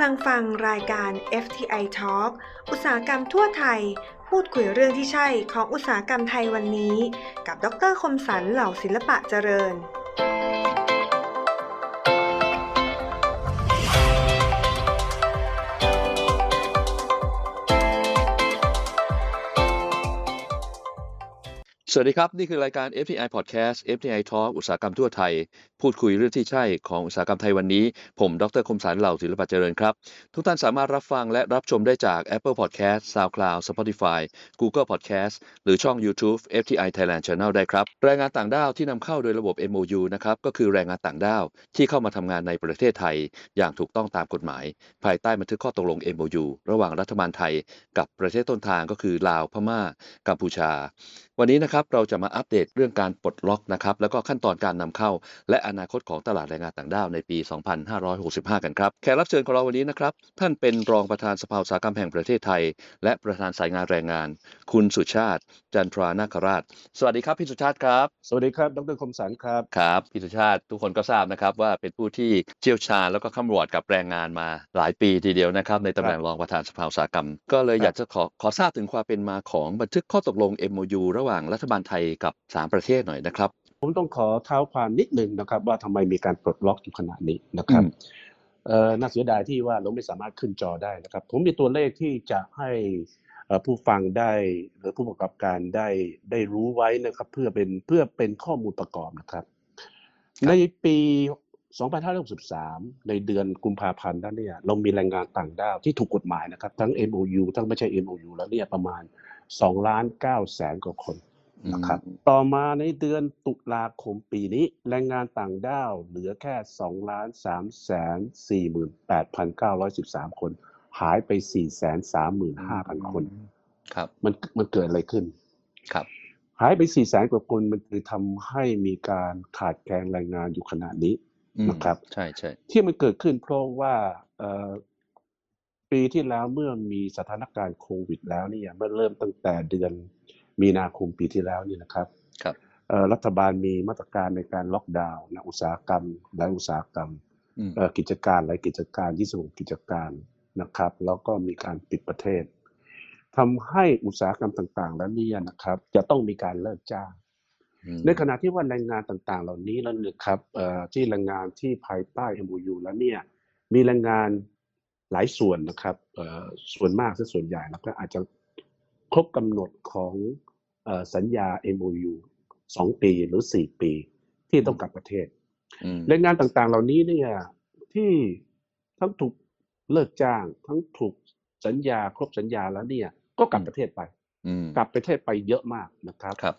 ำลังฟังรายการ FTI Talk อุตสาหกรรมทั่วไทย พูดคุยเรื่องที่ใช่ของอุตสาหกรรมไทยวันนี้ กับ ดรคมสันเหล่าศิลปะเจริญ สวัสดีครับ นี่คือรายการ FTI Podcast FTI Talk อุตสาหกรรมทั่วไทย พูดคุยเรื่องที่ใช่ของอุตสาหกรรมไทยวันนี้ ผมดรคมสารเหล่าศิลปะเจริญครับ ทุกท่านสามารถรับฟังและรับชมได้จาก Apple Podcast SoundCloud Spotify Google Podcast หรือช่อง YouTube FTI Thailand Channel ได้ครับ แรงงานต่างด้าวที่นำเข้าโดยระบบ MOU นะครับก็คือแรงงานต่างด้าวที่เข้ามาทำงานในประเทศไทย อย่างถูกต้องตามกฎหมาย ภายใต้บันทึกข้อตกลง MOU ระหว่างรัฐบาลไทย กับประเทศต้นทางก็คือลาวพม่ากัมพูชา วันนี้นะครับเราจะมาอัปเดตเรื่องการปลดล็อกนะครับแล้วก็ขั้นตอนการนำเข้า และอนาคตของตลาดแรงงานต่างด้าวในปี 2565 กันครับแขกรับเชิญของเราวันนี้นะครับท่านเป็นรองประธานสภาอุตสาหกรรมแห่งประเทศไทย และประธานสายงานแรงงาน คุณสุชาติ จันทรานาคราช สวัสดีครับพี่สุชาติครับ สวัสดีครับ ดรคมสันครับครับพี่สุชาติทุกคนก็ทราบนะครับว่าเป็นผู้ที่เชี่ยวชาญแล้วก็ข้ามวอดกับแรงงานมาหลายปีทีเดียวนะครับในตำแหน่งรองประธานสภาอุตสาหกรรม ก็เลยอยากจะขอขอทราบถึงความเป็นมาของบันทึกข้อตกลง MOU ระหว่างรัฐบาลไทยกับสามประเทศหน่อยนะครับ ผมต้องขอเท้าความนิดหนึ่งนะครับ ว่าทำไมมีการปลดล็อกอยู่ขณะนี้นะครับอืมเอ่อน่าเสียดายที่ว่าเราไม่สามารถขึ้นจอได้นะครับ ผมมีตัวเลขที่จะให้เอ่อผู้ฟังได้หรือผู้ประกอบการได้ได้รู้ไว้นะครับ เพื่อเป็นเพื่อเป็นข้อมูลประกอบนะครับ ในปี 2563 ในเดือนกุมภาพันธ์นั้นเนี่ยเรามีแรงงานต่างด้าวที่ถูกกฎหมายนะครับ ทั้ง MOU ทั้งไม่ใช่ MOU แล้วเนี่ยประมาณ 2 ล้าน9แสนกว่าคน นะครับต่อมาในเดือนตุลาคมปีนี้ แรงงานต่างด้าวเหลือแค่2ล้าน3แสน48,913คน หายไป4แสน35,000คน ครับ มันมันเกิดอะไรขึ้น ครับ หายไป4แสนกว่าคนมันคือทำให้มีการขาดแคลนแรงงานอยู่ขณะนี้อืมนะครับ ใช่ใช่ที่มันเกิดขึ้นเพราะว่าเอ่อปีที่แล้วเมื่อมีสถานการณ์โควิดแล้วเนี่ยเมื่อเริ่มตั้งแต่เดือน มีนาคมปีที่แล้วเนี่ยนะครับครับเอ่อรัฐบาลมีมาตรการในการล็อกดาวน์นะอุตสาหกรรมหลายอุตสาหกรรมอืมเอ่อกิจการหลายกิจการยี่สิบหกกิจการนะครับ แล้วก็มีการปิดประเทศทำให้อุตสาหกรรมต่างๆ แล้วเนี่ยนะครับ จะต้องมีการเลิกจ้างอืมในขณะที่ว่าแรงงานต่างๆ เหล่านี้แล้วเนี่ยครับเอ่อที่แรงงานที่ภายใต้ MOU แล้วเนี่ย มีแรงงานหลายส่วนนะครับเอ่อส่วนมากซะส่วนใหญ่แล้วก็อาจจะครบกำหนดของเอ่อ สัญญา MOU สองปีหรือสี่ปีที่ต้องกลับประเทศอืมแรงงานต่างๆ เหล่านี้เนี่ยที่ทั้งถูกเลิกจ้าง ทั้งถูกสัญญาครบสัญญาแล้วเนี่ย ก็กลับประเทศไปอืมกลับประเทศไปเยอะมากนะครับครับ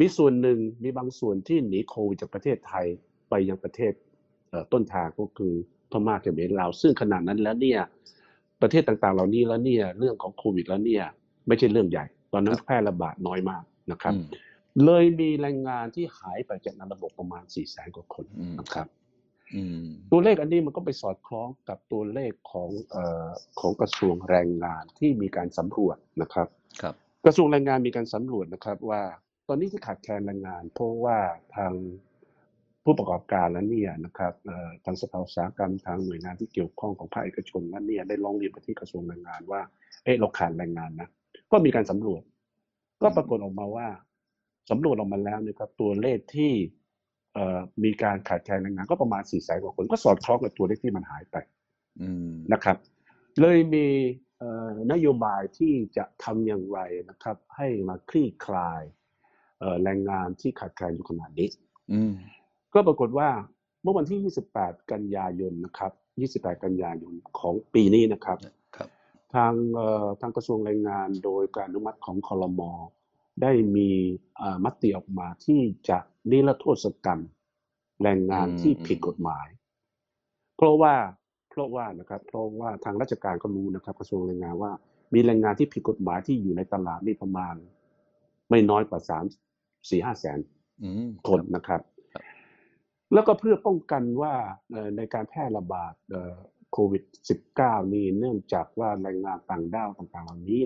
มีส่วนหนึ่งมีบางส่วนที่หนีโควิดจากประเทศไทยไปยังประเทศเอ่อต้นทางก็คือพม่าเขมรลาวซึ่งขนาดนั้นแล้วเนี่ย ประเทศต่างๆ เหล่านี้แล้วเนี่ย เรื่องของโควิดแล้วเนี่ย ไม่ใช่เรื่องใหญ่ต อนนั้นแพร่ระบาดน้อยมากนะครับอืมเลยมีแรงงานที่หายไปจากในระบบประมาณ4ี่แสนกว่าคนอืมนะครับอืมตัวเลขอันนี้มันก็ไปสอดคล้องกับตัวเลขของเอ่อของกระทรวงแรงงานที่มีการสำรวจนะครับครับ กระทรวงแรงงานมีการสำรวจนะครับ ว่า ตอนนี้ที่ขาดแคลนแรงงาน เพราะว่าทางผู้ประกอบการแล้วเนี่ยนะครับเอ่อทางสภาอุตสาหกรรมทางหน่วยงานที่เกี่ยวข้องของภาคเอกชนนั้นเนี่ยได้ร้องเรียนไปที่กระทรวงแรงงานว่า เอ๊ะเราขาดแรงงานนะ ก็มีการสำรวจ ก็ปรากฏออกมาว่าสำรวจออกมาแล้วนะครับ ตัวเลขที่เอ่อมีการขาดแคลนแรงงานก็ประมาณ4ี่แสนกว่าคนก็สอดคล้องกับตัวเลขที่มันหายไปอืมนะครับ เลยมีเอ่อนโยบายที่จะทำอย่างไรนะครับ ให้มาคลี่คลายเอ่อแรงงานที่ขาดแคลนอยู่ขนาดนี้อืมก็ปรากฏว่าเมื่อวันที่ 28 กันยายนนะครับ 28 กันยายนของปีนี้นะครับครับ ทางเอ่อทางกระทรวงแรงงานโดยการอนุมัติของคอรมอได้มีเอ่อมติออกมาที่จะนิรโทษกรรมแรงงานที่ผิดกฎหมาย เพราะว่าเพราะว่านะครับเพราะว่าทางราชการก็รู้นะครับ กระทรวงแรงงานว่า มีแรงงานที่ผิดกฎหมายที่อยู่ในตลาดนี่ประมาณ ไม่น้อยกว่าสามสี่ห้าแสนอืมคนนะครับครับ แล้วก็เพื่อป้องกันว่าเอ่อในการแพร่ระบาดเอ่อ โควิด -19 นี้เนื่องจากว่าแรงงานต่างด้าวต่างๆเหล่านี้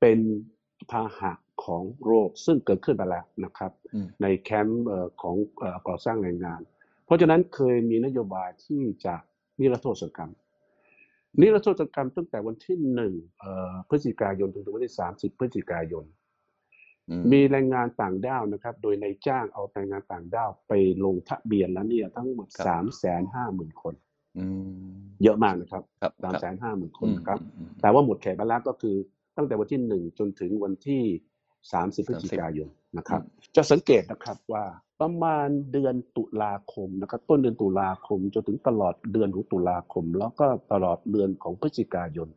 เป็นพาหะของโรคซึ่งเกิดขึ้นไปแล้วนะครับอืมในแคมป์เอ่อของเอ่อก่อสร้างแรงงาน เพราะฉะนั้นเคยมีนโยบายที่จะนิรโทษกรรม นิรโทษกรรมตั้งแต่วันที่หนึ่งเอ่อพฤศจิกายนถึงวันที่สามสิบพฤศจิกายนอืมมีแรงงานต่างด้าวนะครับ โดยในายจ้างเอาแรงงานต่างด้าวไปลงทะเบียนแล้วเนี่ยทั้งหมดสามแสนห้าหมื่นคนอืม เยอะมากนะครับครับสามครับแสนห้าหมื่นคนอืมครับอืมแต่ว่าหมดเขตไปแล้วก็คือตั้งแต่วันที่หนึ่งจนถึงวันที่สามสิบพฤศจิกายนนะครับ จะสังเกตนะครับว่าประมาณเดือนตุลาคมนะครับ ต้นเดือนตุลาคมจนถึงตลอดเดือนของตุลาคม แล้วก็ตลอดเดือนของพฤศจิกายน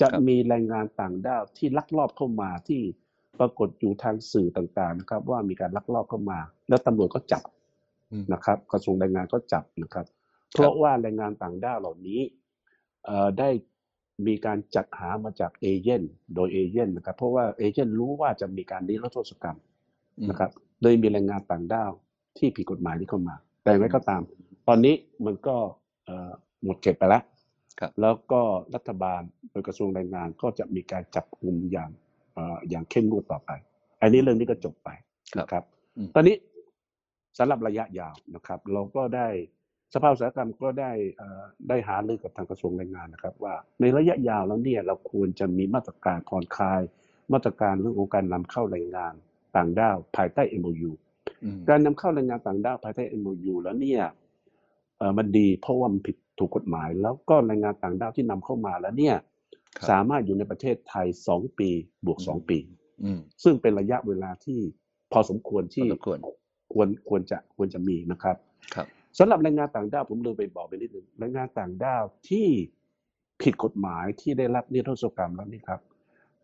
จะมีแรงงานต่างด้าวที่ลักลอบเข้ามาที่ปรากฏอยู่ทางสื่อต่างๆนะครับ ว่ามีการลักลอบเข้ามา แล้วตำรวจก็จับอืมนะครับ กระทรวงแรงงานก็จับนะครับ เพราะว่าแรงงานต่างด้าวเหล่านี้เอ่อได้มีการจัดหามาจากเอเย่นโดยเอเย่นนะครับ เพราะว่าเอเย่นรู้ว่าจะมีการนิรโทษกรรมอืมนะครับโดยมีแรงงานต่างด้าวที่ผิดกฎหมายที่เข้ามา แต่อย่างไรก็ตาม ตอนนี้มันก็เอ่อหมดเขตไปแล้วครับแล้วก็รัฐบาลโดยกระทรวงแรงงานก็จะมีการจับกลุ่มอย่างเอ่ออย่างเข้มงวดต่อไป อันนี้เรื่องนี้ก็จบไปนะครับอืมตอนนี้สำหรับระยะยาวนะครับ เราก็ได้ สภาอุตสาหกรรมก็ได้เอ่อได้หารือกับทางกระทรวงแรงงานนะครับ ว่าในระยะยาวแล้วเนี่ยเราควรจะมีมาตรการผ่อนคลาย มาตรการเรื่องของการนำเข้าแรงงานต่างด้าวภายใต้ MOU อืมการนำเข้าแรงงานต่างด้าวภายใต้ MOU แล้วเนี่ยเอ่อมันดีเพราะว่ามันผิดถูกกฎหมาย แล้วก็แรงงานต่างด้าวที่นำเข้ามาแล้วเนี่ยครับสามารถอยู่ในประเทศไทยสองปีบวกสองปีอืมซึ่งเป็นระยะเวลาที่พอสมควรที่พอสมควรควรควรจะควรจะมีนะครับครับ สำหรับแรงงานต่างด้าวผมลืมไปบอกไปนิดนึงแรงงานต่างด้าวที่ผิดกฎหมายที่ได้รับนิรโทษกรรมแล้วนี่ครับ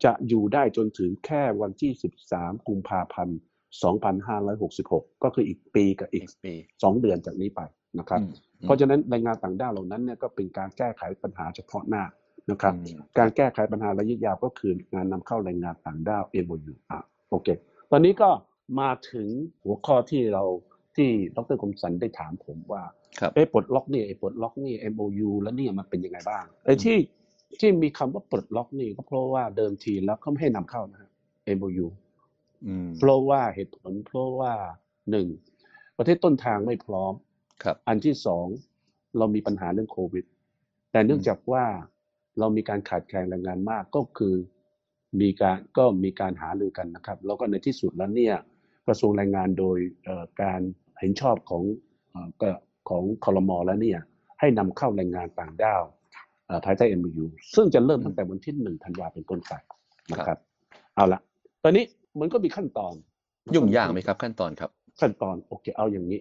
จะอยู่ได้จนถึงแค่วันที่ 13 กุมภาพันธ์ 2566 ก็คืออีกปีกับอีกอีกปี2เดือนจากนี้ไปนะครับอืมเพราะฉะนั้นแรงงานต่างด้าวเหล่านั้นเนี่ยก็เป็นการแก้ไขปัญหาเฉพาะหน้านะครับอืมการแก้ไขปัญหาระยะยาวก็คืองานนำเข้าแรงงานต่างด้าว MOU อะโอเค ตอนนี้ก็มาถึงหัวข้อที่เรา ที่ดรคมสันได้ถามผมว่าครับเอ้ปลดล็อกนี่ไอ้ปลดล็อกนี่ MOU แล้วเนี่ยมันเป็นยังไงบ้างไอ้ที่ที่มีคำว่าปลดล็อกนี่ก็เพราะว่าเดิมทีแล้วเขาไม่ให้นำเข้านะฮะ MOU อืมเพราะว่าเหตุผลเพราะว่าหนึ่งประเทศต้นทางไม่พร้อมครับ อันที่สองเรามีปัญหาเรื่องโควิด แต่เนื่องอืมจากว่าเรามีการขาดแคลนแรงงานมากก็คือมีการก็มีการหารือกันนะครับ แล้วก็ในที่สุดแล้วเนี่ยกระทรวงแรงงานโดยเอ่อการ เห็นชอบของเอ่อก็ของคอรมอแล้วเนี่ยให้นำเข้าแรงงานต่างด้าวเอ่อภายใต้ MOU ซึ่งจะเริ่มตั้งแต่วันที่หนึ่งธันวาเป็นต้นไปนะครับ เอาละตอนนี้มันก็มีขั้นตอน ยุ่งยากไหมครับขั้นตอนครับ ขั้นตอนโอเคเอาอย่างนี้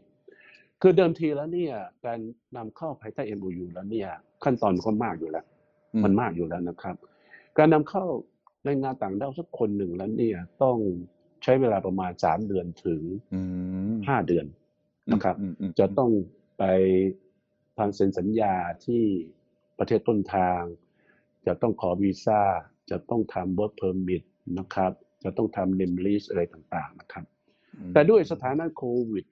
คือเดิมทีแล้วเนี่ย การนำเข้าภายใต้ MOU แล้วเนี่ย ขั้นตอนมันก็มากอยู่แล้วอืมมันมากอยู่แล้วนะครับ การนำเข้าแรงงานต่างด้าวสักคนหนึ่งแล้วเนี่ยต้องใช้เวลาประมาณสามเดือนถึงอืมห้าเดือน นะครับอืมอืมจะต้องไปทางเซ็นสัญญาที่ประเทศต้นทาง จะต้องขอวีซ่า จะต้องทำ work permit นะครับ จะต้องทำ name list อะไรต่างๆนะครับอืมแต่ด้วยสถานะโควิด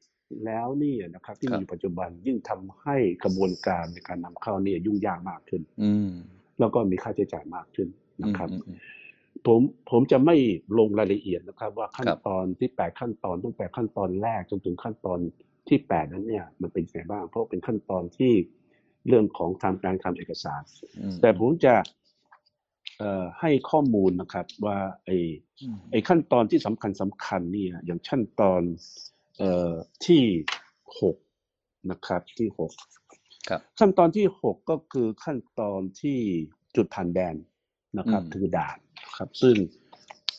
แล้วเนี่ยนะครับ ที่ครับมีอยู่ปัจจุบันยิ่งทำให้กระบวนการในการนำเข้าเนี่ยยุ่งยากมากขึ้นอืมแล้วก็มีค่าใช้จ่ายมากขึ้นนะครับอืมอืมผมผมจะไม่ลงรายละเอียดนะครับ ว่าขั้นครับตอนที่แปดขั้นตอนตั้งแต่ขั้นตอนแรกจนถึงขั้นตอน ที่แปดนั้นเนี่ยมันเป็นยังไงบ้าง เพราะเป็นขั้นตอนที่เรื่องของทางการทำเอกสารอืมแต่ผมจะเอ่อให้ข้อมูลนะครับว่าไอ้อืมไอ้ขั้นตอนที่สำคัญสำคัญเนี่ยอย่างขั้นตอนเอ่อที่หกนะครับที่หกครับขั้นตอนที่หกก็คือขั้นตอนที่จุดผ่านแดนนะครับอืมคือด่านครับ ซึ่ง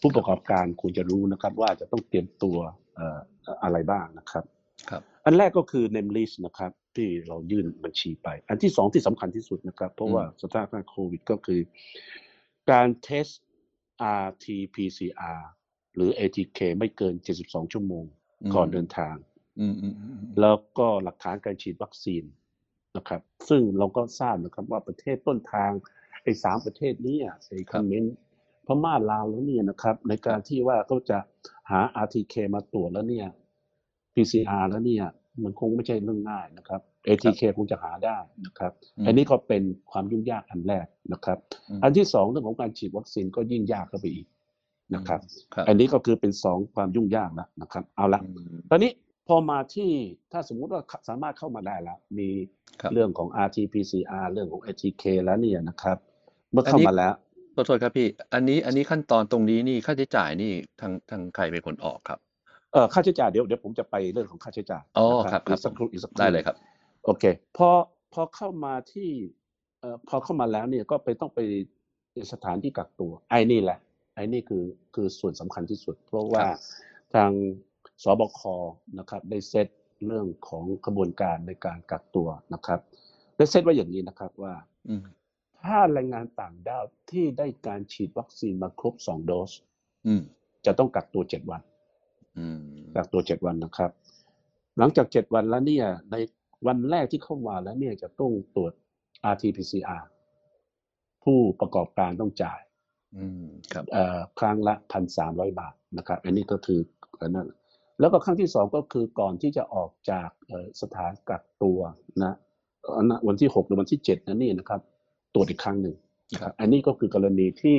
ผู้ประกอบการควรจะรู้นะครับ ว่าจะต้องเตรียมตัวเอ่ออะไรบ้างนะครับครับ อันแรกก็คือ name list นะครับที่เรายื่นบัญชีไป อันที่สองที่สำคัญที่สุดนะครับ เพราะว่าสถานการณ์โควิดก็คือ การเทส RT-PCR หรือ ATK ไม่เกิน 72 ชั่วโมงก่อนเดินทางอืมอืมอืมแล้วก็หลักฐานการฉีดวัคซีนนะครับ ซึ่งเราก็ทราบนะครับว่าประเทศต้นทางไอ้สามประเทศนี้อะไอ้คอมเมนต์พม่าลาวแล้วเนี่ยนะครับ ในการที่ว่าเขาจะหา RTK มาตรวจแล้วเนี่ย PCR แล้วเนี่ยมันคงไม่ใช่เรื่องง่ายนะครับ ATK คงจะหาได้นะครับมอันนี้ก็เป็นความยุ่งยากอันแรกนะครับอืมอันที่สองเรื่องของการฉีดวัคซีนก็ยิ่งยากเข้าไปอีกนะครับครับอันนี้ก็คือเป็นสองความยุ่งยากแล้วนะครับ เอาละอืมตอนนี้พอมาที่ถ้าสมมุติว่าสามารถเข้ามาได้แล้ว มีครับเรื่องของ RT-PCR เรื่องของ ATK แล้วเนี่ยนะครับ เมื่ออันเข้านี้มาแล้วขอโทษครับพี่ อันนี้อันนี้ขั้นตอนตรงนี้นี่ค่าใช้จ่ายนี่ทางทางใครเป็นคนออกครับ เอ่อค่าใช้จ่ายเดี๋ยวเดี๋ยวผมจะไปเรื่องของค่าใช้จ่ายอ๋อนะครับครับอีกสักครู่อีกสักครู่ได้เลยครับ โอเคพอพอเข้ามาที่เอ่อพอเข้ามาแล้วเนี่ยก็ไปต้องไปสถานที่กักตัว ไอ้นี่แหละ ไอ้นี่คือคือส่วนสำคัญที่สุด เพราะว่าครับทางสบคนะครับได้เซตเรื่องของกระบวนการในการกักตัวนะครับได้เซตไว้อย่างนี้นะครับว่าอืมถ้าแรงงานต่างด้าวที่ได้การฉีดวัคซีนมาครบสองโดสอืมจะต้องกักตัวเจ็ดวันอืม กักตัวเจ็ดวันนะครับ หลังจากเจ็ดวันแล้วเนี่ย ในวันแรกที่เข้ามาแล้วเนี่ยจะต้องตรวจ RT-PCR ผู้ประกอบการต้องจ่ายอืมครับเอ่อครั้งละพันสามร้อยบาทนะครับ อันนี้ก็คืออันนั้นแล้วก็ครั้งที่สองก็คือก่อนที่จะออกจากเอ่อสถานกักตัวนะอันนั้นวันที่หกหรือวันที่เจ็ดนั่นนี่นะครับ ตรวจอีกครั้งหนึ่งนะคครัรับบอันนี้ก็คือกรณีที่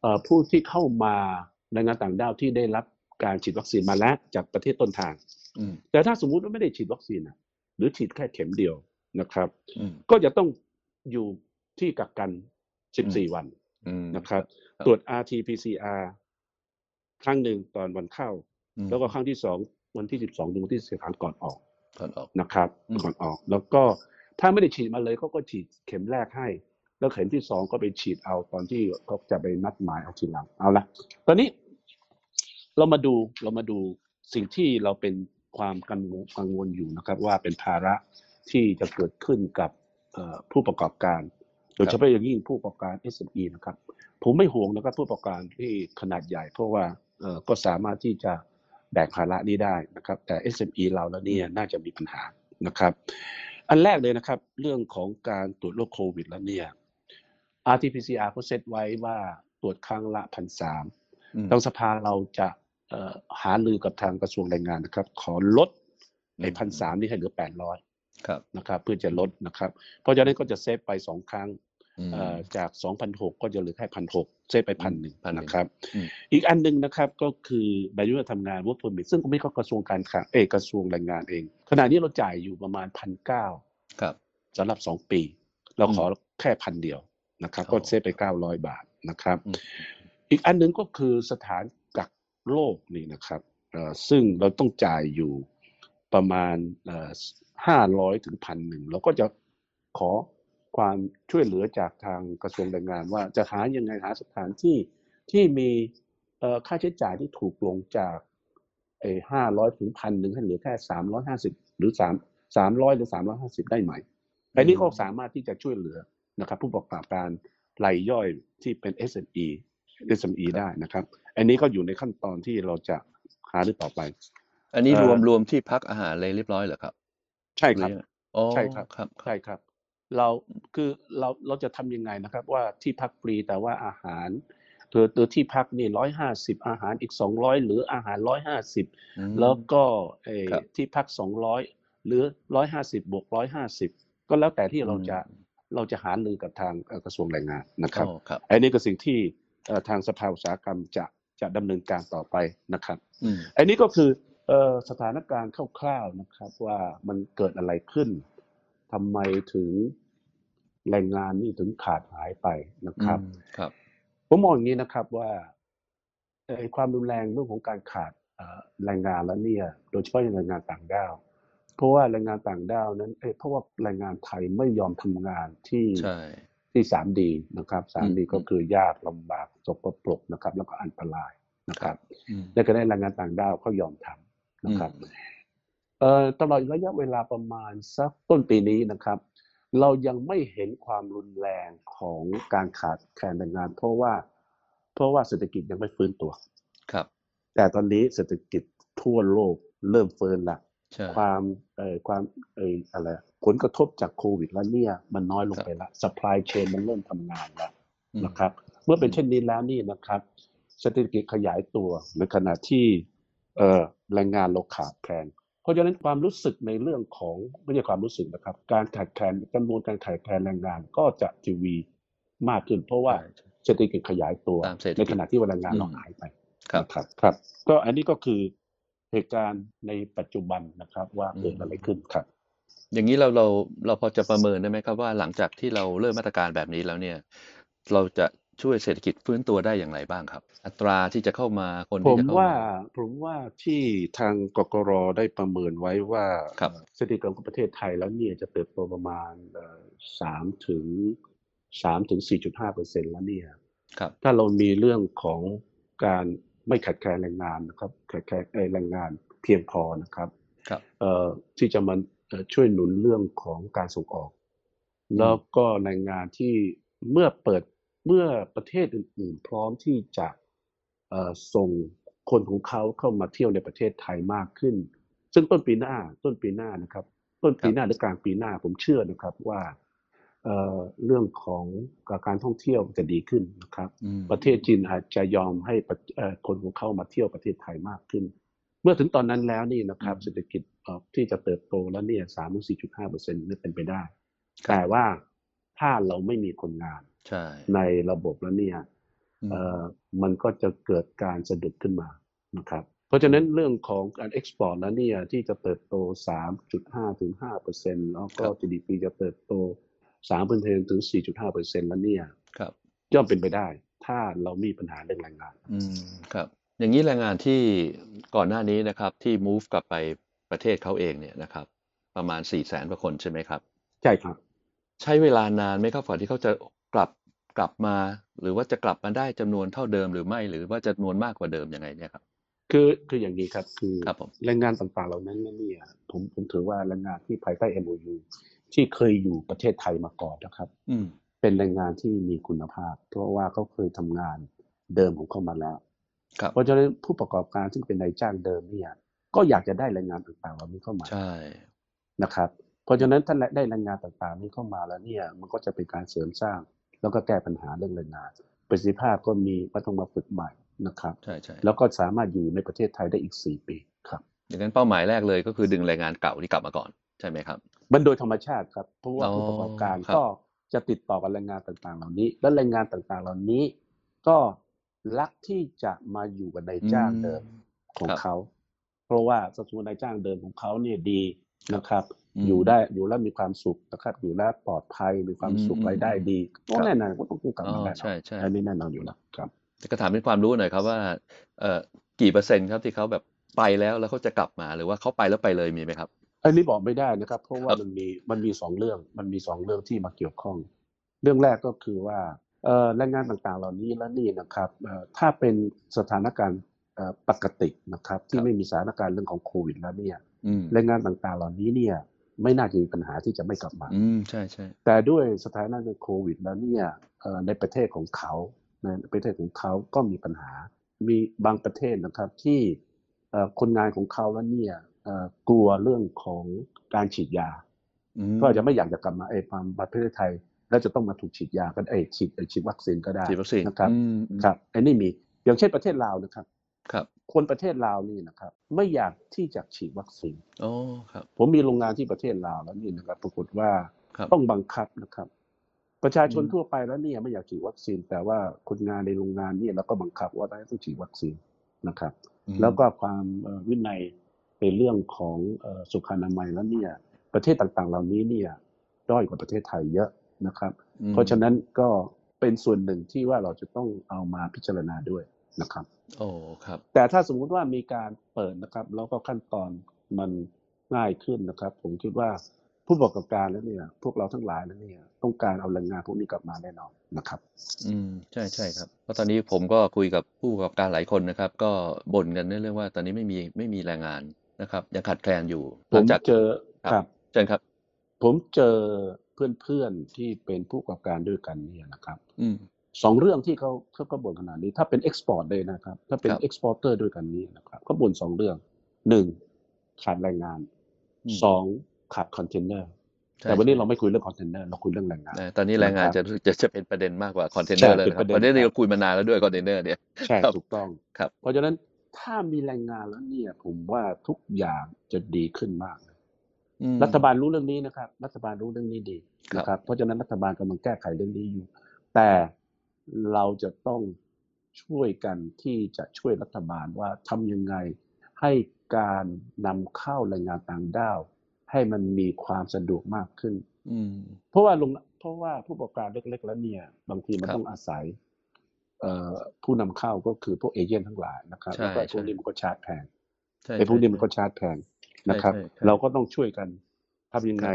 เอ่อผู้ที่เข้ามาแรงงานต่างด้าวที่ได้รับ การฉีดวัคซีนมาแล้วจากประเทศต้นทางอืมแต่ถ้าสมมุติว่าไม่ได้ฉีดวัคซีนนะหรือฉีดแค่เข็มเดียวนะครับอืมก็จะต้องอยู่ที่กักกัน 14 วันอืมนะครับครับ ตรวจ RT-PCR ครั้งหนึ่งตอนวันเข้าอืมแล้วก็ครั้งที่สองวันที่ 12ถึงวันที่13ก่อนออกก่อนออกนะครับอืมก่อนออก แล้วก็ถ้าไม่ได้ฉีดมาเลยเขาก็ฉีดเข็มแรกให้ แล้วเข็มที่สองก็ไปฉีดเอาตอนที่เขาจะไปนัดหมายเอาทีหลังเอาละตอนนี้ เรามาดูเรามาดูสิ่งที่เราเป็นความกังวลกังวลอยู่นะครับว่าเป็นภาระที่จะเกิดขึ้นกับเอ่อผู้ประกอบการ โดยเฉพาะอย่างยิ่งผู้ประกอบการ SME นะครับ ผมไม่ห่วงนะครับผู้ประกอบการที่ขนาดใหญ่ เพราะว่าเอ่อก็สามารถที่จะแบกภาระนี้ได้นะครับ แต่ SME เราแล้วเนี่ยน่าจะมีปัญหานะครับ อันแรกเลยนะครับ เรื่องของการตรวจโรคโควิดแล้วเนี่ย RT-PCR เขาเซตไว้ว่าตรวจครั้งละพันสามอืมทางสภาเราจะเอ่อ หารือกับทางกระทรวงแรงงานนะครับ ขอลดไอ้พันสามนี่ให้เหลือแปดร้อยครับนะครับเพื่อจะลดนะครับ เพราะฉะนั้นก็จะเซฟไปสองครั้งอืมเอ่อจากสองพันหกก็จะเหลือแค่พันหกเซฟไปพันหนึ่ง1,100นะครับอืมอีกอันหนึ่งนะครับก็คือใบอนุญาตทำงาน work permit ซึ่งก็ไม่เข้ากระทรวงการคลังเอกกระทรวงแรงงานเอง ขณะนี้เราจ่ายอยู่ประมาณพันเก้าครับสำหรับสองปี เราอืมขอแค่พันเดียวนะครับอ๋อก็เซฟไปเก้าร้อยบาทนะครับอืมอีกอันหนึ่งก็คือสถานกัก โรคนี่นะครับซึ่งเราต้องจ่ายอยู่ประมาณห้าร้อยถึงพันหนึ่งเราก็จะขอความช่วยเหลือจากทางกระทรวงแรงงานว่าจะหายังไงหาสถานที่ที่มีค่าใช้จ่ายที่ถูกลงจากไอ้ห้าร้อยถึงพันหนึ่งให้เหลือแค่สามร้อยห้าสิบหรือสามสามร้อยหรือสามร้อยห้าสิบได้ไหมไอันนี้ก็สามารถที่จะช่วยเหลือนะครับผู้ประกอบการรายย่อยที่เป็น SME SME ได้นะครับ อันนี้ก็อยู่ในขั้นตอนที่เราจะหารือต่อไป อันนี้เอ่อรวมรวมที่พักอาหารอะไรเรียบร้อยเหรอครับ ใช่ครับหออ๋อใช่ครับครับใช่ครับ เราคือเราเราจะทำยังไงนะครับ ว่าที่พักฟรีแต่ว่าอาหารหรือหรือที่พักนี่ร้อยห้าสิบอาหารอีกสองร้อยหรืออาหารร้อยห้าสิบอืมแล้วก็เอ่อครับที่พักสองร้อยหรือร้อยห้าสิบบวกร้อยห้าสิบก็แล้วแต่ที่เราจะอืมเราจะหารือกับทางเอ่อกระทรวงแรงงานนะครับอ๋อครับอันนี้ก็สิ่งที่เอ่อ ทางสภาอุตสาหกรรมจะจะดำเนินการต่อไปนะครับอืมอันนี้ก็คือเอ่อสถานการณ์คร่าวๆนะครับว่ามันเกิดอะไรขึ้นทำไมถึงแรงงานนี่ถึงขาดหายไปนะครับอืมครับผมมองอย่างนี้นะครับว่าเอ่อความรุนแรงเรื่องของการขาดเอ่อแรงงานแล้วเนี่ย โดยเฉพาะอย่างแรงงานต่างด้าว เพราะว่าแรงงานต่างด้าวนั้นเอ้ยเพราะว่าแรงงานไทยไม่ยอมทำงานที่ใช่ ที่สามดีนะครับสามดีอืมก็คือยากลำบากสกปรกนะครับ แล้วก็อันตรายนะครับอืมในขณะที่แรงงานต่างด้าวเขายอมทำนะครับอืมเอ่อตลอดระยะเวลาประมาณสักต้นปีนี้นะครับ เรายังไม่เห็นความรุนแรงของการขาดแคลนแรงงาน เพราะว่า เพราะว่าเศรษฐกิจยังไม่ฟื้นตัวครับ แต่ตอนนี้เศรษฐกิจทั่วโลกเริ่มฟื้นละใช่ความเอ่อความเอ่ออะไร ผลกระทบจากโควิดแล้วเนี่ย มันน้อยลงครับไปละ supply chain มันเริ่มทำงานแล้วอืมนะครับ เมื่อเป็นอืมเช่นนี้แล้วนี่นะครับเศรษฐกิจขยายตัวในขณะที่เอ่อแรงงานเราขาดแคลนเพราะฉะนั้นความรู้สึกในเรื่องของไม่ใช่ความรู้สึกนะครับ การขาดแคลนจำนวนการขาดแคลนแรงงานก็จะทีวีมากขึ้น เพราะว่าใช่ใช่เศรษฐกิจขยายตัวตามเศรษฐกิจในขณะที่แรงงานเราอืมหายไปครับนะครับครับ ก็อันนี้ก็คือเหตุการณ์ในปัจจุบันนะครับว่าเกิดอะไรขึ้นครับ อย่างนี้เราเราเราพอจะประเมินได้ไหมครับว่าหลังจากที่เราเริ่มมาตรการแบบนี้แล้วเนี่ย เราจะช่วยเศรษฐกิจฟื้นตัวได้อย่างไรบ้างครับ อัตราที่จะเข้ามาคนผที่มจะเข้าว่ามา ผมว่าที่ทางกกรได้ประเมินไว้ว่าครับ เศรษฐกิจของประเทศไทยแล้วเนี่ยจะเติบโตประมาณสามถึงสามถึงสี่จุดห้าเปอร์เซ็นแล้วเนี่ย ครับ ถ้าเรามีเรื่องของการไม่ขาดแคลนแรงงานนะครับขาดแคลนเอ่อแรงงานเพียงพอนะครับ ครับ เอ่อที่จะมาเอ่อ ช่วยหนุนเรื่องของการส่งออก แล้วก็แรงงานที่เมื่อเปิดเมื่อประเทศอื่น ๆ พร้อมที่จะเอ่อส่งคนของเขาเข้ามาเที่ยวในประเทศไทยมากขึ้น ซึ่งต้นปีหน้าต้นปีหน้านะครับ ต้นปีหน้าหรือกลางปีหน้าผมเชื่อนะครับว่าเอ่อเรื่องของการท่องเที่ยวจะดีขึ้นนะครับอืมประเทศจีนอาจจะยอมให้ประเอ่อคนของเขามาเที่ยวประเทศไทยมากขึ้น เมื่อถึงตอนนั้นแล้วนี่นะครับเศรษฐกิจเอ่อที่จะเติบโตแล้วเนี่ยสามถึงสี่จุดห้าเปอร์เซ็นต์นี่เป็นไปได้ แต่ว่าถ้าเราไม่มีคนงานใช่ในระบบแล้วเนี่ยอืมเอ่อมันก็จะเกิดการสะดุดขึ้นมานะครับ เพราะฉะนั้นเรื่องของการเอ็กซ์พอร์ตแล้วเนี่ยที่จะเติบโต 3.5 ถึง5เปอร์เซ็นต์แล้วก็ GDP จะเติบโต3เปอร์เซ็นต์ถึง 4.5เปอร์เซ็นต์แล้วเนี่ยครับย่อมเป็นไปได้ ถ้าเรามีปัญหาเรื่องแรงงานอืมครับ อย่างนี้แรงงานที่ก่อนหน้านี้นะครับที่ move กลับไปประเทศเขาเองเนี่ยนะครับ ประมาณ4ี่แสนกว่าคนใช่ไหมครับ ใช่ครับ ใช้เวลานานไหมครับก่อนที่เขาจะกลับกลับมา หรือว่าจะกลับมาได้จำนวนเท่าเดิมหรือไม่ หรือว่าจำนวนมากกว่าเดิมยังไงเนี่ยครับ คือคืออย่างนี้ครับคือครับผมแรงงานต่างๆเหล่านั้นเนี่ยผมผมถือว่าแรงงานที่ภายใต้ MOU ที่เคยอยู่ประเทศไทยมาก่อนนะครับ อืมเป็นแรงงานที่มีคุณภาพ เพราะว่าเขาเคยทำงานเดิมของเขามาแล้ว ครับ เพราะฉะนั้นผู้ประกอบการซึ่งเป็นนายจ้างเดิมเนี่ย ก็อยากจะได้แรงงานต่างๆเหล่านี้เข้ามาใช่นะครับ เพราะฉะนั้นถ้าได้แรงงานต่างๆนี้เข้ามาแล้วเนี่ย มันก็จะเป็นการเสริมสร้าง แล้วก็แก้ปัญหาเรื่องแรงงาน ประสิทธิภาพก็มีไม่ต้องมาฝึกใหม่นะครับใช่ใช่แล้วก็สามารถอยู่ในประเทศไทยได้อีก4ปีครับอย่างนั้นเป้าหมายแรกเลยก็คือดึงแรงงานเก่าที่กลับมาก่อนใช่ไหมครับมันโดยธรรมชาติครับเพราะว่าอ๋อผู้ประกอบการครับก็จะติดต่อกับแรงงานต่างๆ เหล่านี้ และแรงงานต่างๆ เหล่านี้ ก็ รักที่จะมาอยู่กับนายจ้างเดิมของครับเขา เพราะว่าสมมตินายจ้างเดิมของเขาเนี่ยดีนะครับอืมอยู่ได้อยู่แล้วมีความสุขนะครับ อยู่แล้วปลอดภัยมีความสุขอืมรายได้ดีครัก็บแน่นอนก็ต้องกลับอ๋มาอแน่นอใช่นใช่อันนี้แน่นอนอยู่แล้วครับก็ถามเป็นความรู้หน่อยครับว่าเอ่อกี่เปอร์เซ็นต์ครับที่เขาแบบไปแล้วแล้วเขาจะกลับมาหรือว่าเขาไปแล้วไปเลยมีไหมครับอันนี้บอกไม่ได้นะครับ เพราะว่าครับมันมีมันมีสองเรื่องมันมีสองเรื่องที่มาเกี่ยวข้อง เรื่องแรกก็คือว่าเอ่อ แรงงานต่างๆ เหล่านี้แล้วนี่นะครับเอ่อถ้าเป็นสถานการณ์เอ่อปกตินะครับ ที่ไม่มีสถานการณ์เรื่องของโควิดแล้วเนี่ยอืมแรงงานต่างๆ เหล่านี้เนี่ย ไม่น่าจะมีปัญหาที่จะไม่กลับมา อืมใช่ใช่แต่ด้วยสถานะในโควิดแล้วเนี่ยเอ่อในประเทศของเขาในประเทศของเขาก็มีปัญหา มีบางประเทศนะครับที่เอ่อคนงานของเขาแล้วเนี่ยเอ่อกลัวเรื่องของการฉีดยาอืมก็อาจจะไม่อยากจะกลับมาเออมาประเทศไทย แล้วจะต้องมาถูกฉีดยาก็เอยฉีดเอ่อฉีดวัคซีนก็ได้ฉีดวัคซีนนะครับอืมอืมครับอันนี้มีอย่างเช่นประเทศลาวนะครับครับ คนประเทศลาวนี่นะครับ ไม่อยากที่จะฉีดวัคซีนโอ้ครับ ผมมีโรงงานที่ประเทศลาวแล้วนี่นะครับ ปรากฏว่าครับต้องบังคับนะครับ ประชาชนอืมทั่วไปแล้วเนี่ยไม่อยากฉีดวัคซีน แต่ว่าคนงานในโรงงานเนี่ยเราก็บังคับว่าต้องฉีดวัคซีนนะครับอืมแล้วก็ความเอ่อวินัยในเรื่องของเอ่อสุขอนามัยแล้วเนี่ย ประเทศต่างๆ เหล่านี้เนี่ยด้อยกว่าประเทศไทยเยอะ นะครับอืมเพราะฉะนั้นก็เป็นส่วนหนึ่งที่ว่าเราจะต้องเอามาพิจารณาด้วยนะครับโอ้ครับ แต่ถ้าสมมุติว่ามีการเปิดนะครับ แล้วก็ขั้นตอนมันง่ายขึ้นนะครับ ผมคิดว่าผู้ประกอบการแล้วเนี่ย พวกเราทั้งหลายแล้วเนี่ย ต้องการเอาแรงงานพวกนี้กลับมาแน่นอนนะครับ อืมใช่ใช่ครับเพราะตอนนี้ผมก็คุยกับผู้ประกอบการหลายคนนะครับ ก็บ่นกันในเรื่องว่า ตอนนี้ไม่มีไม่มีแรงงานนะครับยังขาดแคลนอยู่ผมหลังจากเจอครับครับเชิญครับ ผมเจอ เพื่อนๆที่เป็นผู้ประกอบการด้วยกันเนี่ยนะครับอืมสองเรื่องที่เขาเขาก็บ่นขณะนี้ ถ้าเป็น export เลยนะครับ ถ้าเป็นครับ exporter ด้วยกันนี้นะครับก็บ่นสองเรื่องหนึ่งขาดแรงงานอืมสองขาดคอนเทนเนอร์ใช่แต่วันนี้ใช่เราไม่คุยเรื่องคอนเทนเนอร์เราคุยเรื่องแรงงานนะตอนนี้แรงงานนะครับจะรู้สึกจะจะเป็นประเด็นมากกว่าคอนเทนเนใช่เลยเป็นนะครับประเด็นประเด็นนี้ครับเราคุยมานานแล้วด้วยคอนเทนเนอร์เนี่ยใช่ครับถูกต้องครับ เพราะฉะนั้นถ้ามีแรงงานแล้วเนี่ย ผมว่าทุกอย่างจะดีขึ้นมากเลยอืม รัฐบาลรู้เรื่องนี้นะครับ รัฐบาลรู้เรื่องนี้ดีครับนะครับ เพราะฉะนั้นรัฐบาลกำลังแก้ไขเรื่องนี้อยู่ แต่เราจะต้องช่วยกันที่จะช่วยรัฐบาลว่าทำยังไงให้การนำเข้าแรงงานต่างด้าว ให้มันมีความสะดวกมากขึ้นอืมเพราะว่าโรงเพราะว่าผู้ประกอบการเล็ก ๆ แล้วเนี่ย บางทีมันครับต้องอาศัยเอ่อผู้นำเข้าก็คือพวกเอเจนต์ทั้งหลายนะครับใช่แล้วก็ไอ้พวกใช่นี้มันก็ชาร์จแพงใช่ไอ้พวกนี้ใช่มันก็ชาร์จแพง นะครับใช่ใช่เราก็ต้องช่วยกันทำยังไงครับ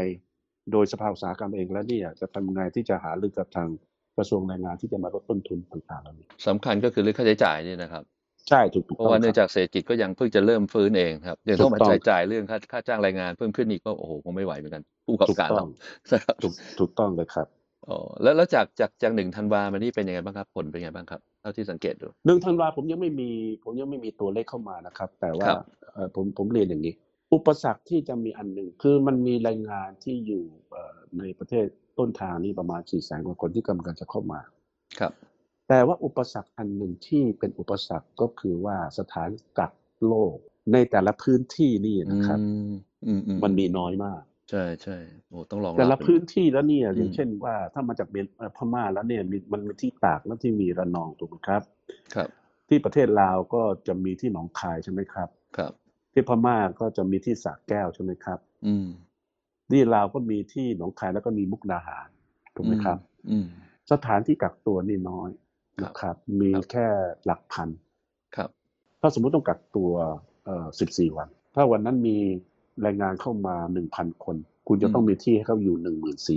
โดยสภาอุตสาหกรรมเองแล้วเนี่ยจะทำยังไงที่จะหารือกับทางกระทรวงแรงงานที่จะมาลดต้นทุนต่างๆเหล่านี้สำคัญก็คือเรื่องค่าใช้จ่ายนี่นะครับ ใช่ถูกถูกเพราะต้องว่าเนื่องครับจากเศรษฐกิจก็ยังเพิ่งจะเริ่มฟื้นเองครับยังต้องมาถูกต้องใช้จ่ายเรื่องค่าค่าจ้างแรงงานเพิ่มขึ้นอีกก็โอ้โหคงไม่ไหวเหมือนกันผู้ประกอบถูกการต้อเรางนะครับถูกถูกต้องเลยครับอ๋อแล้วแล้วจากจากจากหนึ่งธันวามานี่เป็นยังไงบ้างครับผลเป็นยังไงบ้างครับเท่าที่สังเกตดูหนึ่งธันวาผมยังไม่มีผมยังไม่มีตัวเลขเข้ามานะครับ แต่ว่าครับเอ่อผมผมเรียนอย่างนี้ อุปสรรคที่จะมีอันหนึ่งคือมันมีแรงงานที่อยู่เอ่อในประเทศต้นทางนี่ประมาณสี่แสนกว่าคนที่กำลังจะเข้ามา ครับ แต่ว่าอุปสรรคอันหนึ่งที่เป็นอุปสรรคก็คือว่าสถานกักโรคในแต่ละพื้นที่นี่นะครับอืมอืมอืมมันมีน้อยมาก ใช่ใช่โอ้ต้องลองแต่ละรับดูพื้นที่แล้วเนี่ยอืมอย่างเช่นว่าถ้ามาจากเมียนเอ่อพม่าแล้วเนี่ยมีมันมีที่ตากแล้วที่มีระนองถูกไหมครับ ครับ ที่ประเทศลาวก็จะมีที่หนองคายใช่ไหมครับ ครับ ที่พม่าก็จะมีที่สระแก้วใช่ไหมครับ อืมที่ลาวก็มีที่หนองคายแล้วก็มีมุกดาหารถูกไหมครับ อืมสถานที่กักตัวนี่น้อยครับนะครับ มีครับแค่หลักพันครับ ถ้าสมมุติต้องกักตัวเอ่อ14วัน ถ้าวันนั้นมีแรงงานเข้ามา1,000คน คุณจะต้องมีที่ให้เขาอยู่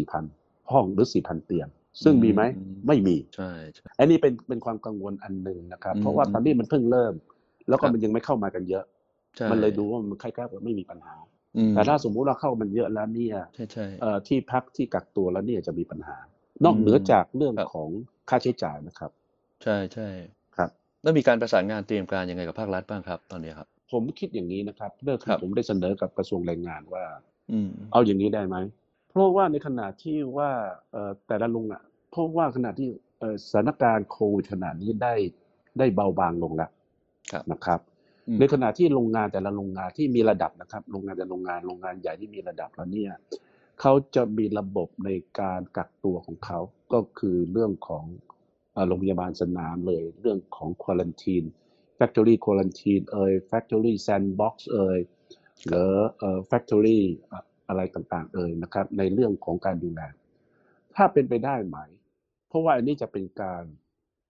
14,000ห้องหรือ4,000เตียง ซึ่งมีไหมอืมไม่มีใช่ใช่อันนี้เป็นเป็นความกังวลอันหนึ่งนะครับอืมเพราะว่าตอนนี้มันเพิ่งเริ่ม แล้วก็ครับมันยังไม่เข้ามากันเยอะใช่ มันเลยดูว่ามันคล้ายๆกับไม่มีปัญหาอืมแต่ถ้าสมมุติเราเข้ามันเยอะแล้วเนี่ยใช่ใช่เอ่อที่พักที่กักตัวแล้วเนี่ยจะมีปัญหา นอกอืมเหนือจากเรื่องครับของค่าใช้จ่ายนะครับ ใช่ใช่ครับ แล้วมีการประสานงานเตรียมการยังไงกับภาครัฐบ้างครับ ตอนนี้ครับ ผมคิดอย่างนี้นะครับเรื่องครัที่บผมได้เสนอกับกระทรวงแรงงานว่าอืมเอาอย่างนี้ได้ไหมเพราะว่าในขณะที่ว่าเอ่อแต่ละลุงอะเพราะว่าขณะที่เอ่อสถานการณ์โควิดขนาดนี้ได้ได้เบาบางลงแล้วครับนะครับอืม ในขณะที่โรงงานแต่ละโรงงานที่มีระดับนะครับ โรงงานแต่ละโรงงานโรงงานใหญ่ที่มีระดับแล้วเนี่ยเขาจะมีระบบในการกักตัวของเขาก็คือเรื่องของโรงพยาบาลสนามเลย เรื่องของควอลันทีน factory quarantine เอ่ย factory sandbox เอ่ยหรือเอ่อ factory อะไรต่างๆเอ่ยนะครับ ในเรื่องของการดูแล ถ้าเป็นไปได้ไหม เพราะว่าอันนี้จะเป็นการ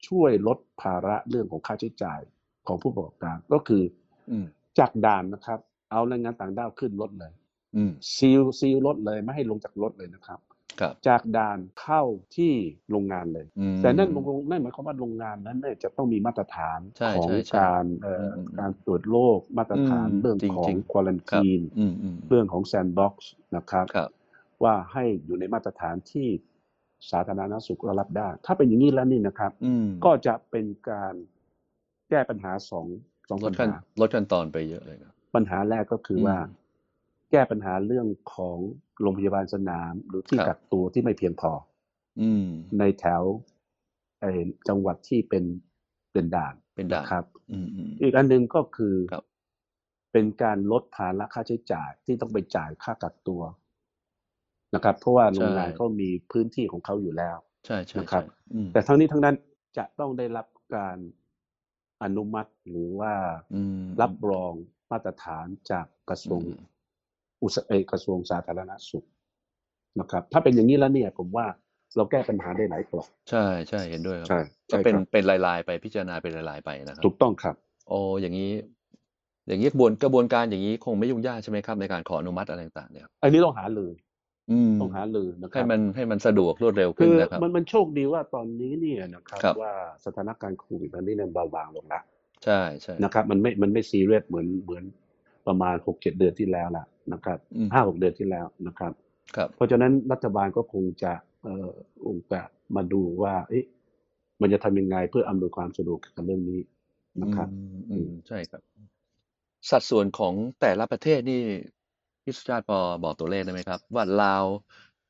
ช่วยลดภาระเรื่องของค่าใช้จ่าย ของผู้ประกอบการก็คืออืมจากด่านนะครับ เอาแรงงานต่างด้าวขึ้นรถเลยอืมซีลซีลรถเลยไม่ให้ลงจากรถเลยนะครับครับจากด่านเข้าที่โรงงานเลยอืมแต่นั่นโรงนั่นหมายความว่าโรงงานนั้นเนี่ยจะต้องมีมาตรฐานใช่ของใช่ใช่การเอ่ออมอืมการตรวจโรคมาตรฐานอืมเรื่องจริงของจริงควอลันครับทีนอืมอืมเรื่องของแซนด์บ็อกซ์นะครับครับ ว่าให้อยู่ในมาตรฐานที่สาธารณสุขรับได้ ถ้าเป็นอย่างนี้แล้วนี่นะครับอืมก็จะเป็นการ แก้ปัญหาสองสองลปัดญขั้นหาลดขั้นตอนไปเยอะเลยนะปัญหาแรกก็คืออมว่า แก้ปัญหาเรื่องของโรงพยาบาลสนาม หรือที่ครับกักตัวที่ไม่เพียงพอ อืมในแถวเอ่อจังหวัดที่เป็นเป็นด่านเป็นด่านนะครับอืมอืมอีกอันหนึ่งก็คือครับเป็นการลดภาระค่าใช้จ่ายที่ต้องไปจ่ายค่ากักตัวนะครับ เพราะว่าโรงงานเขามีพื้นที่ของเขาอยู่แล้ว ใช่ใช่นะครับใช่อืมแต่ทั้งนี้ทั้งนั้นจะต้องได้รับการ อนุมัติหรือว่าอืมรับรองมาตรฐานจากกระทรวงอืมอุตสาหเอ่อกระทรวงสาธารณสุขนะครับ ถ้าเป็นอย่างนี้แล้วเนี่ยผมว่าเราแก้ปัญหาได้หลายกรอบใช่ใช่เห็นด้วยครัใช่ก็ใช่เป็นครับเป็นลายๆ ไปพิจารณาเป็นลายๆไปนะครับ ถูกต้องครับ โอ้อย่างนี้ อย่างนี้กระบวนกระบวนการอย่างนี้คงไม่ยุ่งยากใช่ไหมครับในการขออนุมัติอะไรต่างๆเนี่ยครับอันนี้ต้องหาเลยอืม ต้องหาเลยนะคให้รับมันให้มันสะดวกรวดเร็วคืขึ้นอนะครับมันมันโชคดีว่าตอนนี้เนี่ยนะครับครับว่าสถานการณ์โควิดตอนนี้เนี่ยเบาบางลงแล้วใช่ใช่นะครับ มันไม่มันไม่ซีเรียสเหมือนเหมือนประมาณหกเจ็ดเดือนที่แล้วล่ะนะครับอืมห้าหกเดือนที่แล้วนะครับครับ เพราะฉะนั้นรัฐบาลก็คงจะเอ่อคงจะมาดูว่าเอ๊ะมันจะทำยังไงเพื่ออำนวยความสะดวกกับเรื่องนี้นะครับ อืมอืมใช่ครับ สัดส่วนของแต่ละประเทศนี่ พี่สุชาติพอบอกตัวเลขได้ไหมครับ ว่าลาว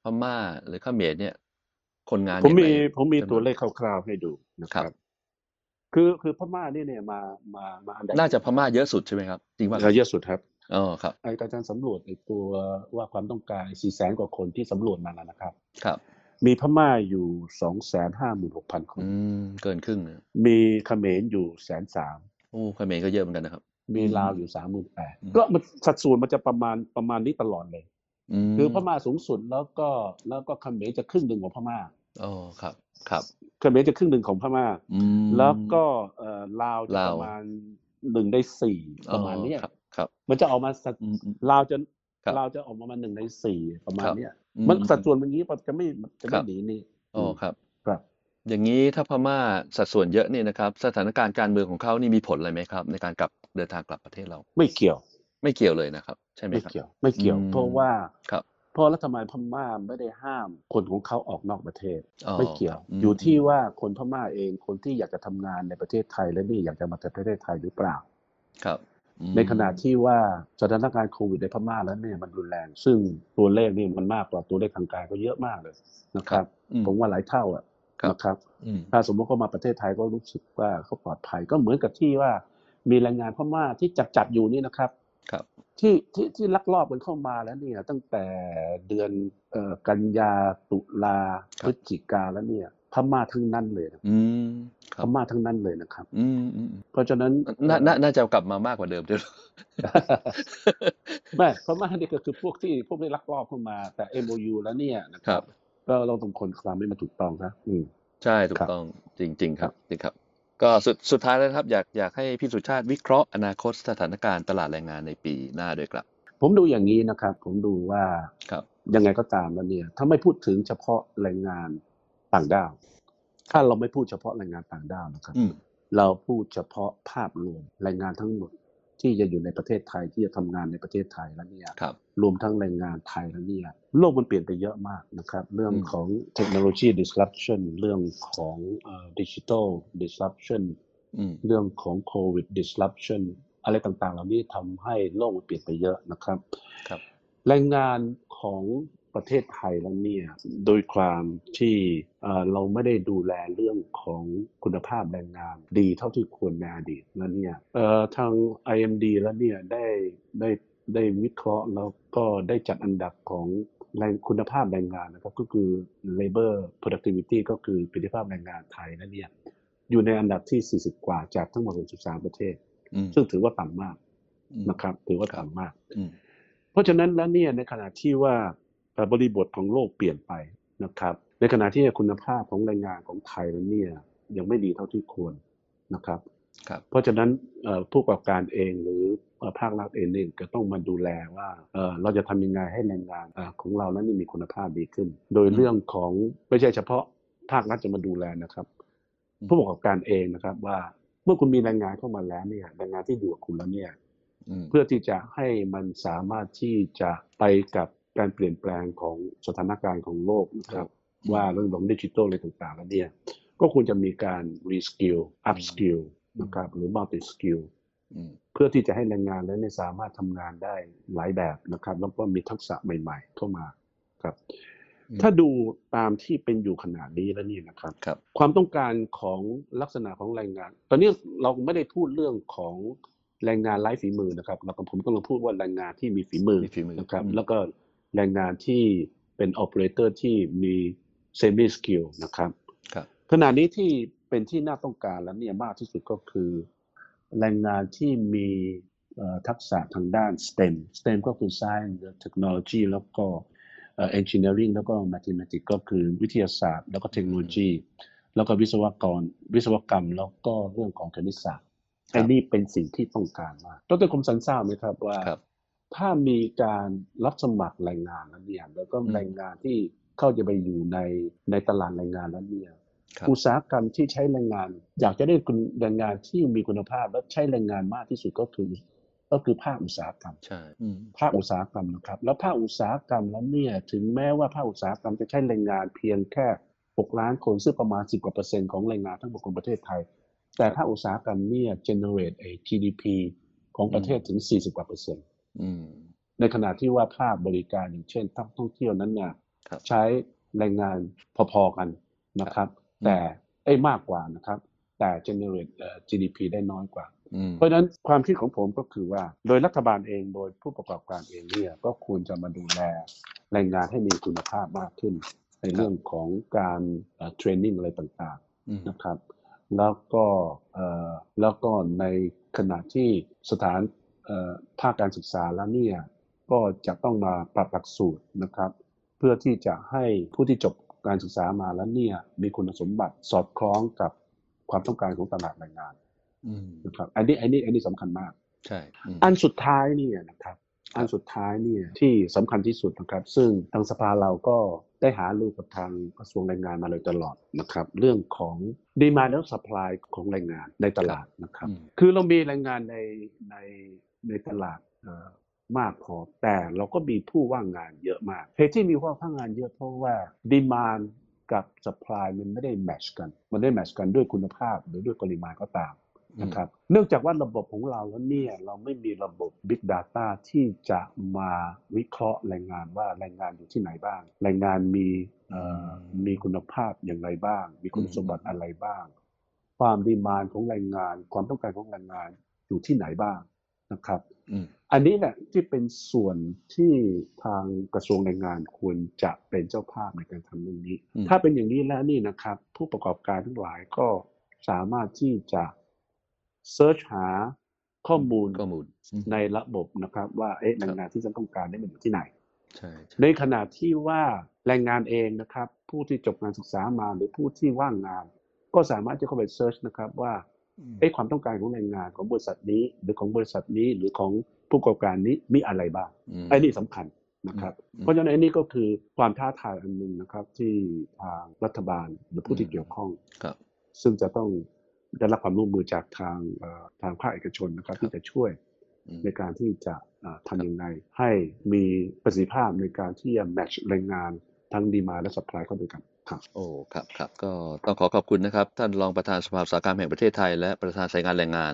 พม่าหรือเขมรเนี่ย คนงานผมยังไงมีผมมีจำนตัววนเลขคร่าวๆให้ดูนะคครัรับบคือคือพม่านี่เนี่ยมามามาอันดับน่าจะพม่าเยอะสุดใช่ไหมครับจริงป่ะคเรารับเยอะสุดครับอ๋อครับไอ้การสำรวจไอ้ตัวว่าความต้องการสี่แสนกว่าคนที่สำรวจมานะนะครับ ครับ มีพม่าอยู่สองแสนห้าหมื่นหกพันคนอืมเกินครึ่งนะมีเขมรอยู่แสนสามโอ้เขมรก็เยอะเหมือนกันนะครับ มีอืมลาวอยู่สามหมื่นแปดอืมก็มันสัดส่วนมันจะประมาณประมาณนี้ตลอดเลยมคือพม่าสูงสุดแล้วก็แล้วก็เขมรจะครึ่งหนึ่งของพม่าอ๋อครับ ครับเขมรจะครึ่งหนึ่งของพม่าอืมแล้วก็เอ่อลาวจะลาวประมาณหนึ่งในสี่ประมาณเนี้ยอ๋อครับครับมันจะออกมาสัดอืมอืมลาวจะครับลาวจะออกมาหนึ่งในสี่ประมาณครับเนี้ยอืมันสัดส่วนมันอย่างนี้มันจะไม่จะครัไม่บหนีนี่อ๋อครับครับ อย่างนี้ถ้าพม่าสัดส่วนเยอะนี่นะครับ สถานการณ์การเมืองของเขานี่มีผลอะไรไหมครับ ในการกลับ เดินทางกลับประเทศเรา ไม่เกี่ยว ไม่เกี่ยวเลยนะครับ ใช่ไหมไม่ครับเกี่ยว ไม่เกี่ยวอืมเพราะว่าครับเพราะรัฐบาลพม่าไม่ได้ห้ามคนของเขาออกนอกประเทศอ๋อไม่เกี่ยวครับอืมอยู่ที่ว่าคนพม่าเองคนที่อยากจะทำงานในประเทศไทยและนี่อยากจะมาจากประเทศไทยหรือเปล่า ครับอืมในขณะที่ว่าสถานการณ์โควิดในพม่าแล้วเนี่ยมันรุนแรง ซึ่งตัวเลขนี่มันมากกว่าตัวเลขทางการก็เยอะมากเลยนะครับอืมผมว่าหลายเท่าอะครับนะครับอืมถ้าสมมติเขามาประเทศไทยก็รู้สึกว่าเขาปลอดภัยก็เหมือนกับที่ว่า มีแรงงานพม่าที่จับจับอยู่นี่นะครับ ครับ ที่ที่ที่ลักลอบกันเข้ามาแล้วเนี่ย ตั้งแต่เดือนเอ่อกันยาตุลาคพรับฤศจิกาแล้วเนี่ย พม่าทั้งนั้นเลยนะอืมคพรับม่าทั้งนั้นเลยนะครับ อืมอืมเพราะฉะนั้นน่าน่าน่าจะกลับมามากกว่าเดิมด้วยไม่พม่านี่ก็คือพวกที่พวกที่ลักลอบเข้ามา แต่ MOU แล้วเนี่ยนะคครัรับบก็เราต้องคนคลามให้มันถูกต้องนะอืมใช่ถูครักบต้องจริง ๆ ครับจริงครับ ก็สุดสุดท้ายแล้วนะครับ อยากอยากให้พี่สุชาติวิเคราะห์อนาคตสถานการณ์ตลาดแรงงานในปีหน้าด้วยครับ ผมดูอย่างนี้นะครับ ผมดูว่าครับยังไงก็ตามแล้วเนี่ย ถ้าไม่พูดถึงเฉพาะแรงงานต่างด้าว ถ้าเราไม่พูดเฉพาะแรงงานต่างด้าวนะครับอืมเราพูดเฉพาะภาพรวมแรงงานทั้งหมด ที่จะอยู่ในประเทศไทยที่จะทำงานในประเทศไทยแล้วเนี่ยครับรวมทั้งแรงงานไทยแล้วเนี่ยโลกมันเปลี่ยนไปเยอะมากนะครับ เรื่องอืมของเทคโนโลยี disruption เรื่องของดิจิทัล disruption อืมเรื่องของโควิด disruption อะไรต่างๆ เหล่านี้ทำให้โลกมันเปลี่ยนไปเยอะนะครับครับแรงงานของประเทศไทยแล้วเนี่ยโดยความที่เอ่อเราไม่ได้ดูแลเรื่องของคุณภาพแรงงานดีเท่าที่ควรในอดีตแล้วเนี่ยเอ่อทาง IMD แล้วเนี่ยได้ได้ได้วิเคราะห์แล้วก็ได้จัดอันดับของแรงคุณภาพแรงงานนะครับก็คือ labor productivity ก็คือประสิทธิภาพแรงงานไทยแล้วเนี่ยอยู่ในอันดับที่ 40 กว่าจากทั้งหมด 63 ประเทศอืมซึ่งถือว่าต่ำมากอืมนะครับ ถือว่าต่ำมากอืมเพราะฉะนั้นแล้วเนี่ยในขณะที่ว่า เอ่อบริบทของโลกเปลี่ยนไปนะครับ ในขณะที่คุณภาพของแรงงานของไทยแล้วเนี่ยยังไม่ดีเท่าที่ควรนะครับครับเพราะฉะนั้นเอ่อผู้ประกอบการเองหรือเอ่อภาครัฐเองเนี่ยก็ต้องมาดูแลว่าเอ่อเราจะทำยังไงให้แรงงานเอ่อของเรานั้นมีคุณภาพดีขึ้น โดยเรื่องของไม่ใช่เฉพาะภาครัฐจะมาดูแลนะครับอืมผู้ประกอบการเองนะครับว่าเมื่อคุณมีแรงงานเข้ามาแล้วเนี่ยแรงงานที่อยู่กับคุณแล้วเนี่ยอืมเพื่อที่จะให้มันสามารถที่จะไปกับ การเปลี่ยนแปลงของสถานการณ์ของโลกนะครับว่าเรื่องของดิจิทัลอะไรต่างๆแล้วเนี่ยก็ควรจะมีการ reskill upskill นะครับหรือ multi skill อืมเพื่อที่จะให้แรงงานนั้นเนี่ยสามารถทำงานได้หลายแบบนะครับ แล้วก็มีทักษะใหม่ ๆ เข้ามาครับอืมถ้าดูตามที่เป็นอยู่ขณะนี้แล้วนี่นะครับครับความต้องการของลักษณะของแรงงาน ตอนนี้เราไม่ได้พูดเรื่องของแรงงานไร้ฝีมือนะครับเราก็ผมกำลังพูดว่าแรงงานที่มีฝีมือมีฝีมือนะครับอืมแล้วก็ แรงงานที่เป็นโอเปอเรเตอร์ที่มี semi-skill นะครับครับขณะนี้ที่เป็นที่น่าต้องการแล้วเนี่ยมากที่สุดก็คือ แรงงานที่มีเอ่อทักษะทางด้าน STEM STEM ก็คือ Science Technology แล้วก็เอ่อ Engineering แล้วก็ Mathematics ก็คือวิทยาศาสตร์ แล้วก็เทคโนโลยี แล้วก็วิศวกร วิศวกรรม แล้วก็เรื่องของคณิตศาสตร์ครับไอ้นี่เป็นสิ่งที่ต้องการมากดรคมสันทราบไหมครับว่าครับ ถ้ามีการรับสมัครแรงงานแล้วเนี่ยแล้วก็อืมแรงงานที่เข้าจะไปอยู่ในในตลาดแรงงานแล้วเนี่ยครับอุตสาหกรรมที่ใช้แรงงาน อยากจะได้คุณแรงงานที่มีคุณภาพและใช้แรงงานมากที่สุดก็คือก็คือภาคอุตสาหกรรมใช่อืมภาคอุตสาหกรรมนะครับ แล้วภาคอุตสาหกรรมแล้วเนี่ยถึงแม้ว่าภาคอุตสาหกรรมจะใช้แรงงานเพียงแค่6ล้านคนซึ่งประมาณ 10กว่าเปอร์เซ็นต์ของแรงงานทั้งหมดของประเทศไทย แต่ภาคอุตสาหกรรมเนี่ย generate ไอ้ GDP ของประเทศถึง 40กว่าเปอร์เซ็นต์อืม ในขณะที่ว่าภาคบริการอย่างเช่นท่องท่องเที่ยวนั้นเนี่ยครับใช้แรงงานพอๆกันนะครับอืมแต่เอ้ยมากกว่านะครับ แต่ generate เอ่อ GDP ได้น้อยกว่าอืมเพราะฉะนั้นความคิดของผมก็คือว่า โดยรัฐบาลเองโดยผู้ประกอบการเองเนี่ยก็ควรจะมาดูแลแรงงานให้มีคุณภาพมากขึ้น ในเรื่องของการเทรนนิ่งอะไรต่างอืมๆนะครับ แล้วก็เอ่อแล้วก็ในขณะที่สถานเอ่อ ภาคการศึกษาแล้วเนี่ยก็จะต้องมาปรับหลักสูตรนะครับ เพื่อที่จะให้ผู้ที่จบการศึกษามาแล้วเนี่ยมีคุณสมบัติสอดคล้องกับความต้องการของตลาดแรงงานอืมนะครับอันนี้อันนี้อันนี้สำคัญมากใช่อืมอันสุดท้ายเนี่ยนะครับอันสุดท้ายเนี่ยที่สำคัญที่สุดนะครับ ซึ่งทางสภาเราก็ได้หารือกับทางกระทรวงแรงงานมาโดยตลอดนะครับ เรื่องของดีมา d และ supply ของแรงงานในตลาดนะครับอืมคือเรามีแรงงานในใน ในตลาดเอ่อมากพอแต่เราก็มีผู้ว่างงานเยอะมากเหตุที่มีผู้ว่างงานเยอะเพราะว่าดีมานกับ supply มันไม่ได้แมชกัน มันได้แมชกันด้วยคุณภาพหรือด้วยปริมาณก็ตามนะครับเนื่องจากว่าระบบของเราแล้วเนี่ยเราไม่มีระบบ Big Data ที่จะมาวิเคราะห์แรงงานว่าแรงงานอยู่ที่ไหนบ้าง แรงงานมีเอ่อมีคุณภาพอย่างไรบ้าง มีคุณสมบัติอะไรบ้าง ความดีมานของแรงงาน ความต้องการของแรงงานอยู่ที่ไหนบ้าง นะครับอืมอันนี้เนี่ยที่เป็นส่วนที่ทางกระทรวงแรงงานควรจะเป็นเจ้าภาพในการทำเรื่องนี้อืมถ้าเป็นอย่างนี้แล้วนี่นะครับ ผู้ประกอบการทั้งหลายก็สามารถที่จะเซิร์ชหาข้อมูลข้อมูลอืมในระบบนะครับ ว่าเอ๊ะแรงงานที่ฉันต้องการได้มันอยู่ที่ไหนใช่ใช่ในขณะที่ว่าแรงงานเองนะครับ ผู้ที่จบการศึกษามาหรือผู้ที่ว่างงาน ก็สามารถจะเข้าไปเซิร์ชนะครับว่า อืมเอ๊ะความต้องการของแรงงานของบริษัทนี้ หรือของบริษัทนี้หรือของผู้ประกอบการนี้มีอะไรบ้างอืมไอ้นี่สำคัญนะครับอืมเพราะฉะนั้นอันนี้ก็คือความท้าทายอันหนึ่งนะครับ ที่ทางรัฐบาลหรือผู้ที่อืมเกี่ยวข้องครับซึ่งจะต้องได้รับความร่วมมือจากทางเอ่อทางภาคเอกชนนะครับ ที่จะช่วยอืมในการที่จะเอ่อทำยังไงให้มีประสิทธิภาพในการที่จะแมทช์แรงงานทั้งดีมาและสป라이เข้าด้วยกัน ครับโอ้ครับครับก็ต้องขอขอบคุณนะครับ ท่านรองประธานสภาอุตสาหกรรมแห่งประเทศไทย และประธานสายงานแรงงาน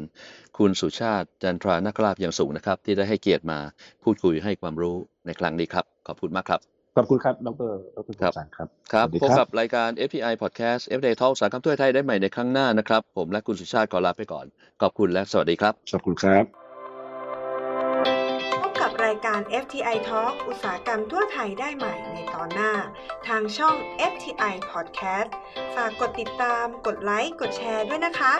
คุณสุชาติจันทรานาคราบอย่างสูงนะครับ ที่ได้ให้เกียรติมาพูดคุยให้ความรู้ในครั้งนี้ครับ ขอบคุณมากครับ ขอบคุณครับ ดรดรครับสารครับครับสวัสดีพบกับรายการ FTI Podcast FTI Talk อุตสาหกรรมทั่วไทยได้ใหม่ในครั้งหน้านะครับ ผมและคุณสุชาติขอลาไปก่อน ขอบคุณและสวัสดีครับ ขอบคุณครับพบกับ รายการ FTI Talk อุตสาหกรรมทั่วไทยได้ใหม่ในตอนหน้า ทางช่อง FTI Podcast ฝากกดติดตาม กดไลค์ กดแชร์ด้วยนะคะ